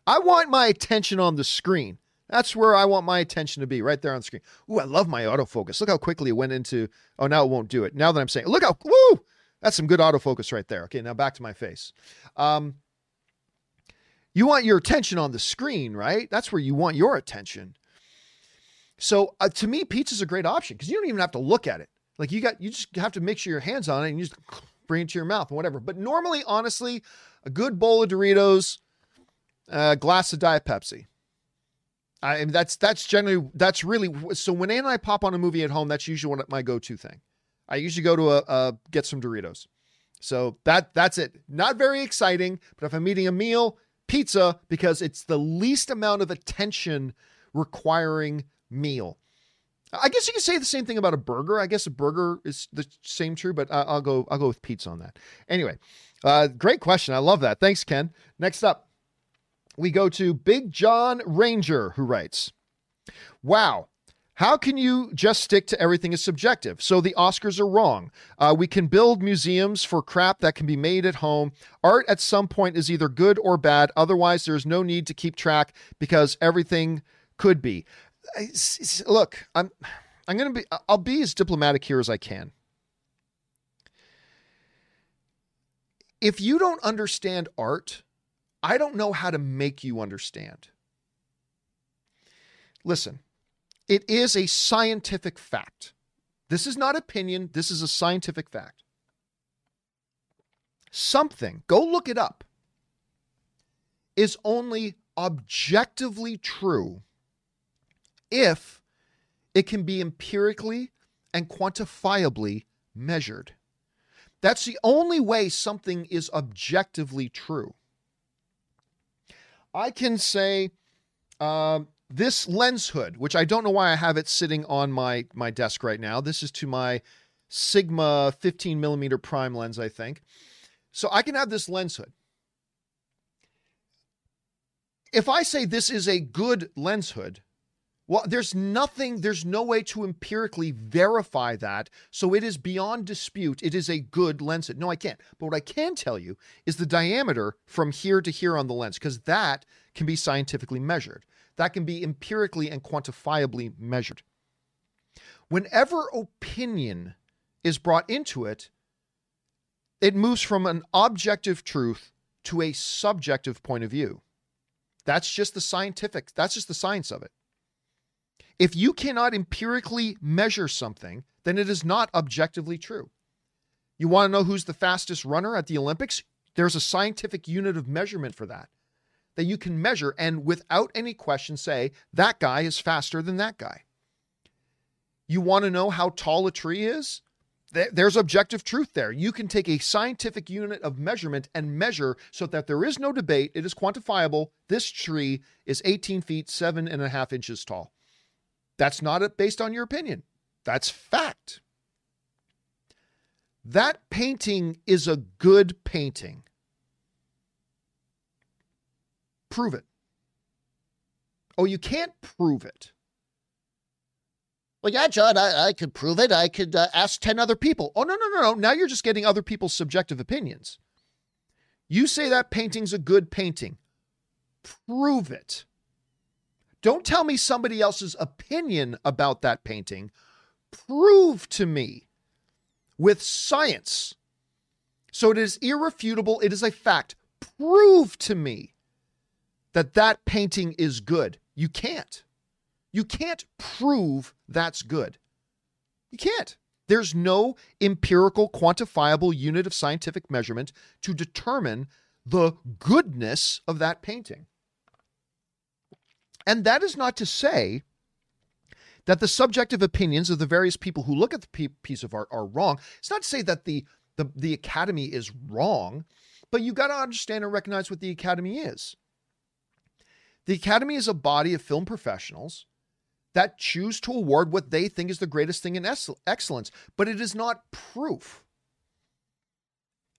I want my attention on the screen. That's where I want my attention to be, right there on the screen. Ooh, I love my autofocus. Look how quickly it went into. Oh, now it won't do it. Now that I'm saying, look how woo, that's some good autofocus right there. Okay, now back to my face. Um, you want your attention on the screen, right? That's where you want your attention. So uh, to me, pizza's a great option because you don't even have to look at it. Like you got, you just have to make sure your hands on it and you just bring it to your mouth and whatever. But normally, honestly, a good bowl of Doritos, a glass of Diet Pepsi. I mean, that's that's generally that's really so. When Ann and I pop on a movie at home, that's usually one of my go-to thing. I usually go to a, a get some Doritos. So that that's it. Not very exciting, but if I'm eating a meal, pizza because it's the least amount of attention requiring meal. I guess you could say the same thing about a burger. I guess a burger is the same true, but I'll go I'll go with pizza on that. Anyway, uh, great question. I love that. Thanks, Ken. Next up, we go to Big John Ranger, who writes, Wow. How can you just stick to everything is subjective? So the Oscars are wrong. Uh, we can build museums for crap that can be made at home. Art at some point is either good or bad. Otherwise, there's no need to keep track because everything could be. Look, I'm I'm gonna be I'll be as diplomatic here as I can. If you don't understand art, I don't know how to make you understand. Listen, it is a scientific fact. This is not opinion, this is a scientific fact. Something, go look it up, is only objectively true if it can be empirically and quantifiably measured. That's the only way something is objectively true. I can say um, this lens hood, which I don't know why I have it sitting on my my desk right now. This is to my Sigma 15 millimeter prime lens, I think. So I can have this lens hood. If I say this is a good lens hood, well, there's nothing, there's no way to empirically verify that. So it is beyond dispute. It is a good lens. No, I can't. But what I can tell you is the diameter from here to here on the lens, because that can be scientifically measured. That can be empirically and quantifiably measured. Whenever opinion is brought into it, it moves from an objective truth to a subjective point of view. That's just the scientific, that's just the science of it. If you cannot empirically measure something, then it is not objectively true. You want to know who's the fastest runner at the Olympics? There's a scientific unit of measurement for that that you can measure and without any question say that guy is faster than that guy. You want to know how tall a tree is? There's objective truth there. You can take a scientific unit of measurement and measure so that there is no debate. It is quantifiable. This tree is 18 feet, seven and a half inches tall. That's not based on your opinion. That's fact. That painting is a good painting. Prove it. Oh, you can't prove it. Well, yeah, John, I, I could prove it. I could uh, ask 10 other people. Oh, no, no, no, no. Now you're just getting other people's subjective opinions. You say that painting's a good painting. Prove it. Don't tell me somebody else's opinion about that painting. Prove to me with science. So it is irrefutable. It is a fact. Prove to me that that painting is good. You can't. You can't prove that's good. You can't. There's no empirical, quantifiable unit of scientific measurement to determine the goodness of that painting. And that is not to say that the subjective opinions of the various people who look at the piece of art are wrong. It's not to say that the the, the academy is wrong, but you got to understand and recognize what the academy is. The academy is a body of film professionals that choose to award what they think is the greatest thing in excellence, but it is not proof.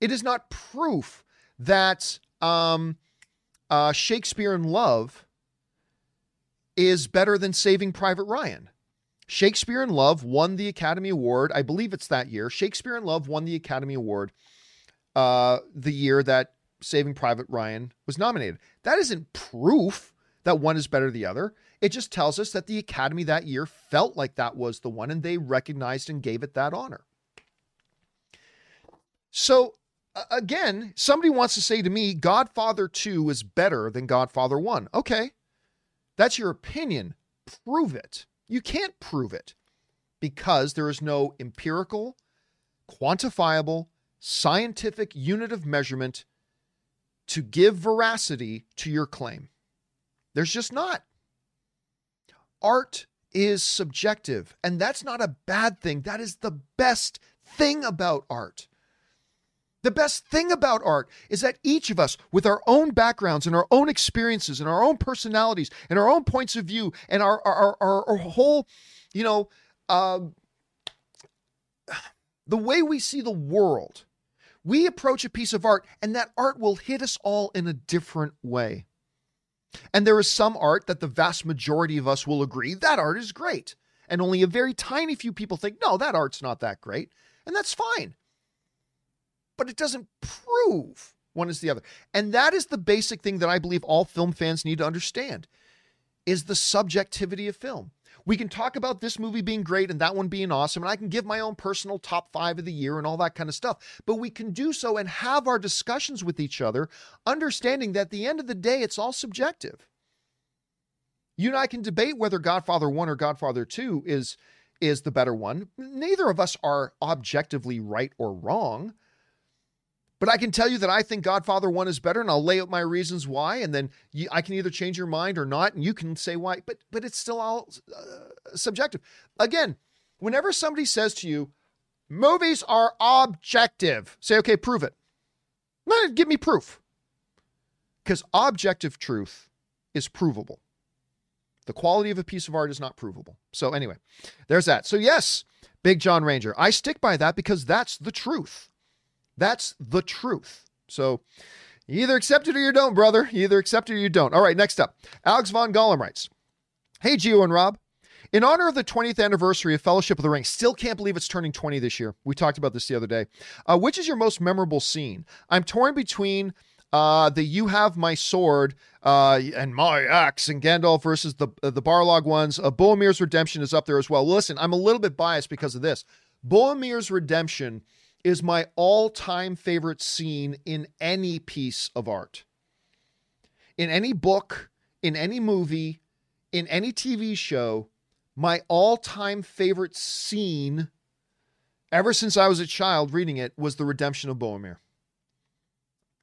It is not proof that um, uh, Shakespeare in Love is better than Saving Private Ryan. Shakespeare in Love won the Academy Award. I believe it's that year. Shakespeare in Love won the Academy Award uh, the year that Saving Private Ryan was nominated. That isn't proof that one is better than the other. It just tells us that the Academy that year felt like that was the one and they recognized and gave it that honor. So, again, somebody wants to say to me, Godfather 2 is better than Godfather 1. Okay, that's your opinion. Prove it. You can't prove it because there is no empirical, quantifiable, scientific unit of measurement to give veracity to your claim. There's just not. Art is subjective, and that's not a bad thing. That is the best thing about art. The best thing about art is that each of us, with our own backgrounds and our own experiences and our own personalities and our own points of view and our our our, our whole, you know, uh, the way we see the world, we approach a piece of art, and that art will hit us all in a different way. And there is some art that the vast majority of us will agree that art is great, and only a very tiny few people think no, that art's not that great, and that's fine but it doesn't prove one is the other. And that is the basic thing that I believe all film fans need to understand is the subjectivity of film. We can talk about this movie being great and that one being awesome, and I can give my own personal top five of the year and all that kind of stuff. But we can do so and have our discussions with each other, understanding that at the end of the day, it's all subjective. You and I can debate whether Godfather 1 or Godfather 2 is is the better one. Neither of us are objectively right or wrong. But I can tell you that I think Godfather 1 is better, and I'll lay out my reasons why, and then you, I can either change your mind or not, and you can say why, but, but it's still all uh, subjective. Again, whenever somebody says to you, Movies are objective. Say, okay, prove it. No, give me proof. Because objective truth is provable. The quality of a piece of art is not provable. So, anyway, there's that. So, yes, Big John Ranger. I stick by that because that's the truth. That's the truth. So, you either accept it or you don't, brother. You either accept it or you don't. All right, next up. Alex Von Gollum writes Hey, Gio and Rob. In honor of the 20th anniversary of Fellowship of the Ring, still can't believe it's turning 20 this year. We talked about this the other day. Uh, which is your most memorable scene? I'm torn between uh, the "You Have My Sword" uh, and my axe, and Gandalf versus the uh, the Balrog ones. Uh, Redemption is up there as well. Listen, I'm a little bit biased because of this. Boromir's Redemption is my all-time favorite scene in any piece of art, in any book, in any movie, in any TV show my all time favorite scene ever since I was a child reading it was the redemption of Boromir.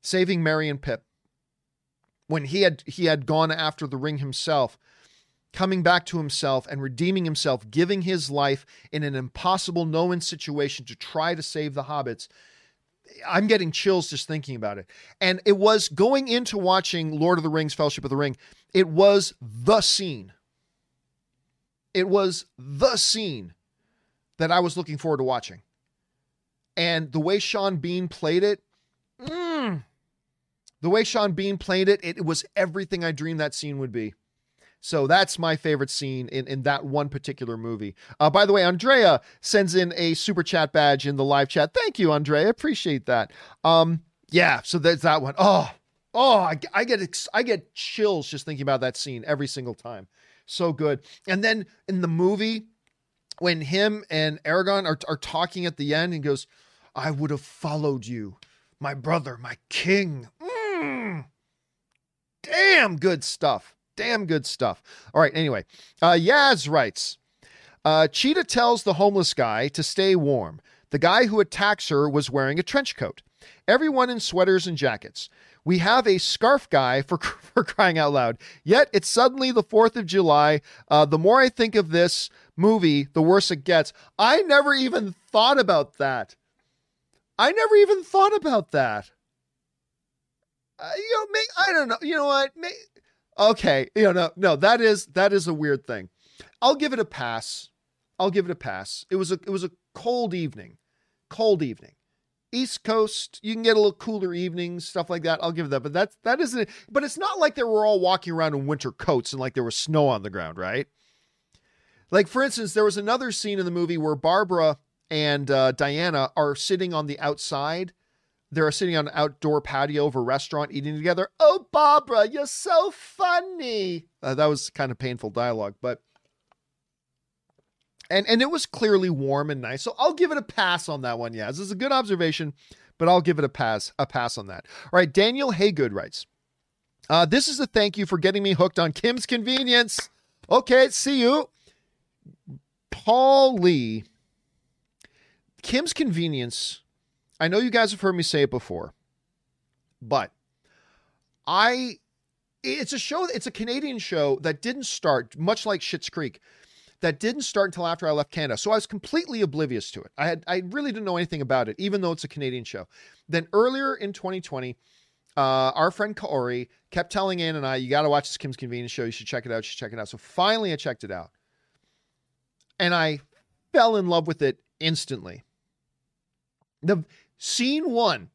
Saving Merry and Pip. When he had he had gone after the ring himself, coming back to himself and redeeming himself, giving his life in an impossible no-win situation to try to save the hobbits. I'm getting chills just thinking about it. And it was going into watching Lord of the Rings, Fellowship of the Ring, it was the scene it was the scene that I was looking forward to watching. And the way Sean Bean played it, mm, the way Sean Bean played it, it was everything I dreamed that scene would be. So that's my favorite scene in, in that one particular movie. Uh, by the way, Andrea sends in a super chat badge in the live chat. Thank you, Andrea. Appreciate that. Um, yeah, so there's that one. Oh, oh, I, I get I get chills just thinking about that scene every single time so good. And then in the movie, when him and Aragorn are, are talking at the end, and goes, "I would have followed you, my brother, my king." Mm. Damn good stuff. Damn good stuff. All right. Anyway, uh, Yaz writes. Uh, Cheetah tells the homeless guy to stay warm. The guy who attacks her was wearing a trench coat. Everyone in sweaters and jackets. We have a scarf guy for, for crying out loud. Yet it's suddenly the 4th of July. Uh, the more I think of this movie, the worse it gets. I never even thought about that. I never even thought about that. Uh, you know, may, I don't know. You know what? May, okay, you know, no, no, that is that is a weird thing. I'll give it a pass. I'll give it a pass. It was a it was a cold evening, cold evening. East Coast, you can get a little cooler evenings, stuff like that. I'll give that, but that's that isn't. But it's not like they were all walking around in winter coats and like there was snow on the ground, right? Like for instance, there was another scene in the movie where Barbara and uh, Diana are sitting on the outside. They're sitting on an outdoor patio of a restaurant eating together. Oh, Barbara, you're so funny. Uh, that was kind of painful dialogue, but and and it was clearly warm and nice. So I'll give it a pass on that one. Yeah, this is a good observation, but I'll give it a pass a pass on that. All right, Daniel Haygood writes, uh, "This is a thank you for getting me hooked on Kim's Convenience." Okay, see you, Paul Lee. Kim's Convenience. I know you guys have heard me say it before, but I it's a show it's a Canadian show that didn't start much like Schitt's Creek that didn't start until after I left Canada. So I was completely oblivious to it. I had I really didn't know anything about it, even though it's a Canadian show. Then earlier in 2020, uh, our friend Kaori kept telling Ann and I, "You got to watch this Kim's Convenience show. You should check it out. You should check it out." So finally, I checked it out, and I fell in love with it instantly. The scene one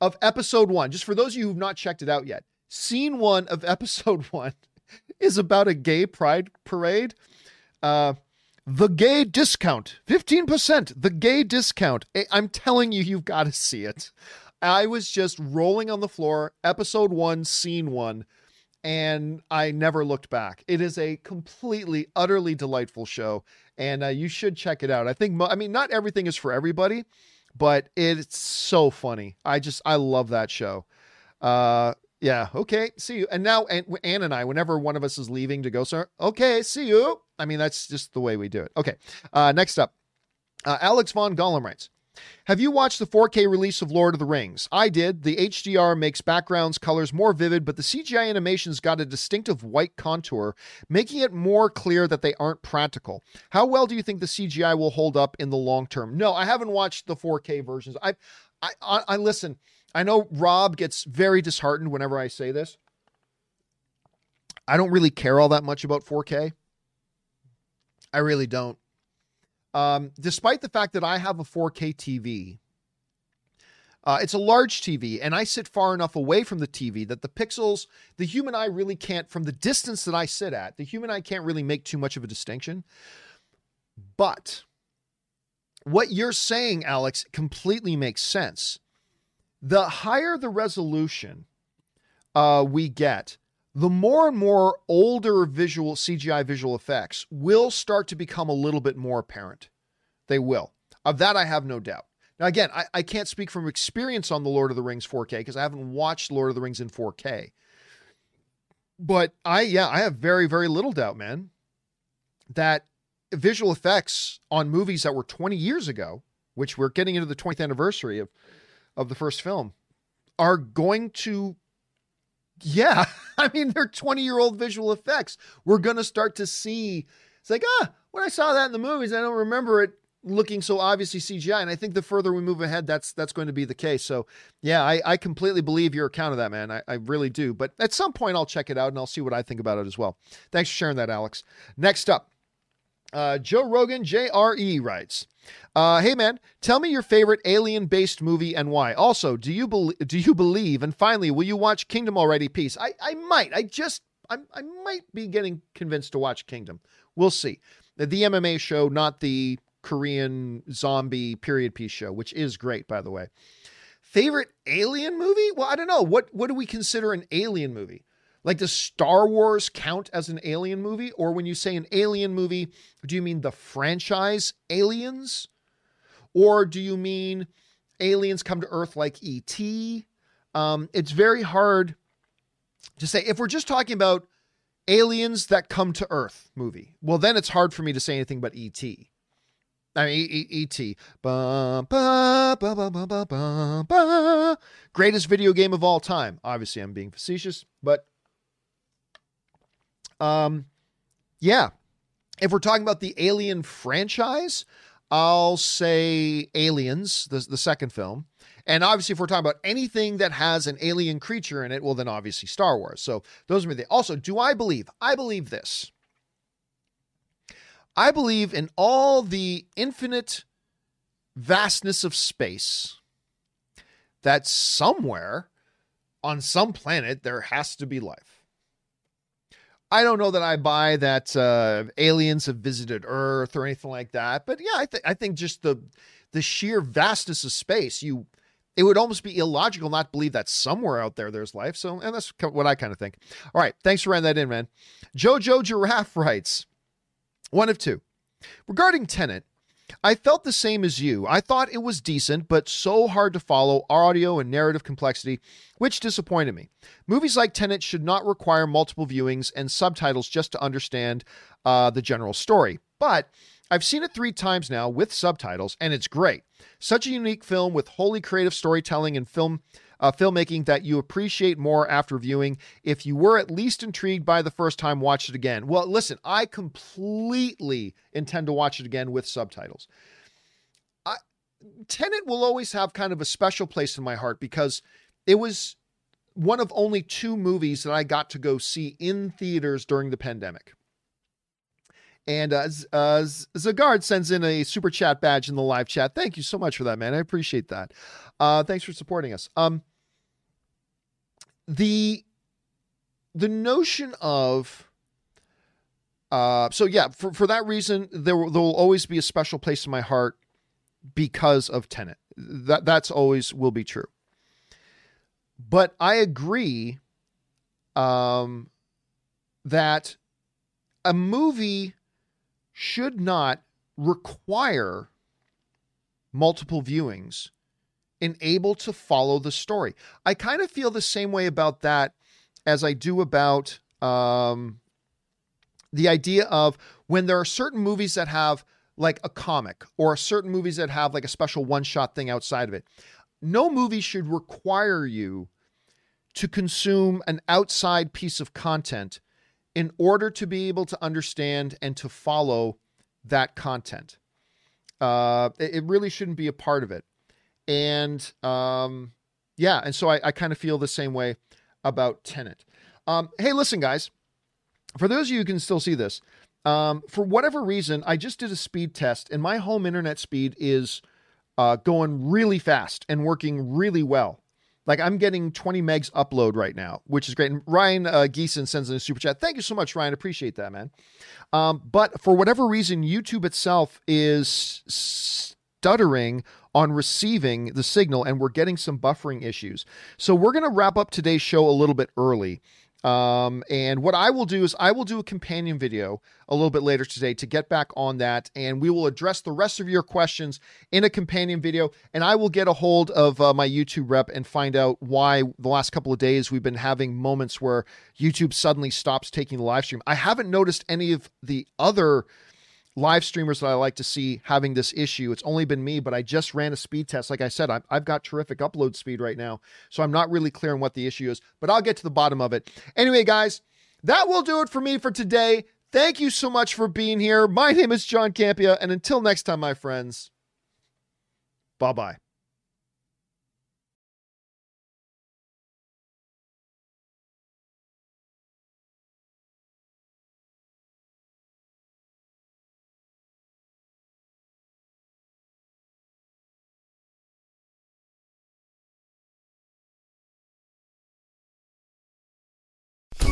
of episode one, just for those of you who've not checked it out yet, scene one of episode one is about a gay pride parade uh, the gay discount, 15%. The gay discount. I'm telling you, you've got to see it. I was just rolling on the floor, episode one, scene one, and I never looked back. It is a completely, utterly delightful show, and uh, you should check it out. I think, I mean, not everything is for everybody, but it's so funny. I just, I love that show. Uh, yeah. Okay. See you. And now, and Anne and I, whenever one of us is leaving to go, sir, okay, see you. I mean, that's just the way we do it. Okay. Uh, next up, uh, Alex Von Gollum writes Have you watched the 4K release of Lord of the Rings? I did. The HDR makes backgrounds, colors more vivid, but the CGI animations got a distinctive white contour, making it more clear that they aren't practical. How well do you think the CGI will hold up in the long term? No, I haven't watched the 4K versions. I, I, I, I listen. I know Rob gets very disheartened whenever I say this. I don't really care all that much about 4K. I really don't. Um, despite the fact that I have a 4K TV, uh, it's a large TV, and I sit far enough away from the TV that the pixels, the human eye really can't, from the distance that I sit at, the human eye can't really make too much of a distinction. But what you're saying, Alex, completely makes sense. The higher the resolution uh, we get, the more and more older visual CGI visual effects will start to become a little bit more apparent. They will. Of that, I have no doubt. Now, again, I, I can't speak from experience on the Lord of the Rings 4K because I haven't watched Lord of the Rings in 4K. But I, yeah, I have very, very little doubt, man, that visual effects on movies that were 20 years ago, which we're getting into the 20th anniversary of, of the first film, are going to yeah, I mean, they're 20 year old visual effects. We're going to start to see. It's like, ah, when I saw that in the movies, I don't remember it looking so obviously CGI. And I think the further we move ahead, that's that's going to be the case. So, yeah, I, I completely believe your account of that, man. I, I really do. But at some point, I'll check it out and I'll see what I think about it as well. Thanks for sharing that, Alex. Next up, uh, Joe Rogan JRE writes, uh, "Hey man, tell me your favorite alien-based movie and why. Also, do you be- do you believe? And finally, will you watch Kingdom already? Peace. I I might. I just I I might be getting convinced to watch Kingdom. We'll see. The, the MMA show, not the Korean zombie period piece show, which is great by the way. Favorite alien movie? Well, I don't know. What what do we consider an alien movie? Like, does Star Wars count as an alien movie? Or when you say an alien movie, do you mean the franchise Aliens? Or do you mean aliens come to Earth like E.T.? Um, it's very hard to say. If we're just talking about aliens that come to Earth movie, well, then it's hard for me to say anything but E.T. I mean, E.T. Greatest video game of all time. Obviously, I'm being facetious, but um, yeah. If we're talking about the Alien franchise, I'll say Aliens, the, the second film. And obviously, if we're talking about anything that has an alien creature in it, well, then obviously Star Wars. So those are the. Also, do I believe? I believe this. I believe in all the infinite vastness of space that somewhere on some planet there has to be life. I don't know that I buy that uh, aliens have visited Earth or anything like that, but yeah, I, th- I think just the the sheer vastness of space, you it would almost be illogical not to believe that somewhere out there there's life. So, and that's what I kind of think. All right, thanks for writing that in, man. Jojo Giraffe writes, one of two. Regarding Tenet, I felt the same as you. I thought it was decent, but so hard to follow audio and narrative complexity, which disappointed me. Movies like Tenet should not require multiple viewings and subtitles just to understand uh, the general story. But I've seen it three times now with subtitles, and it's great. Such a unique film with wholly creative storytelling and film uh, filmmaking that you appreciate more after viewing. If you were at least intrigued by the first time, watch it again. Well, listen, I completely intend to watch it again with subtitles. I, Tenet will always have kind of a special place in my heart because it was one of only two movies that I got to go see in theaters during the pandemic. And uh, uh, Zagard sends in a super chat badge in the live chat. Thank you so much for that, man. I appreciate that. Uh, thanks for supporting us. Um, the the notion of uh, so yeah, for, for that reason, there will, there will always be a special place in my heart because of Tenet. That that's always will be true. But I agree um, that a movie should not require multiple viewings and able to follow the story. I kind of feel the same way about that as I do about um, the idea of when there are certain movies that have like a comic or certain movies that have like a special one shot thing outside of it. No movie should require you to consume an outside piece of content in order to be able to understand and to follow that content. Uh, it, really shouldn't be a part of it. And um, yeah, and so I, I kind of feel the same way about Tenet. Um, hey, listen, guys, for those of you who can still see this, um, for whatever reason, I just did a speed test, and my home internet speed is uh, going really fast and working really well. Like I'm getting 20 megs upload right now, which is great. And Ryan uh, Geeson sends in a super chat. Thank you so much, Ryan. Appreciate that, man. Um, but for whatever reason, YouTube itself is stuttering on receiving the signal, and we're getting some buffering issues. So we're going to wrap up today's show a little bit early. Um, and what I will do is I will do a companion video a little bit later today to get back on that, and we will address the rest of your questions in a companion video. And I will get a hold of uh, my YouTube rep and find out why the last couple of days we've been having moments where YouTube suddenly stops taking the live stream. I haven't noticed any of the other live streamers that I like to see having this issue. It's only been me, but I just ran a speed test. Like I said, i have got terrific upload speed right now. So I'm not really clear on what the issue is, but I'll get to the bottom of it. Anyway, guys, that will do it for me for today. Thank you so much for being here. My name is John Campea, and until next time, my friends, bye bye.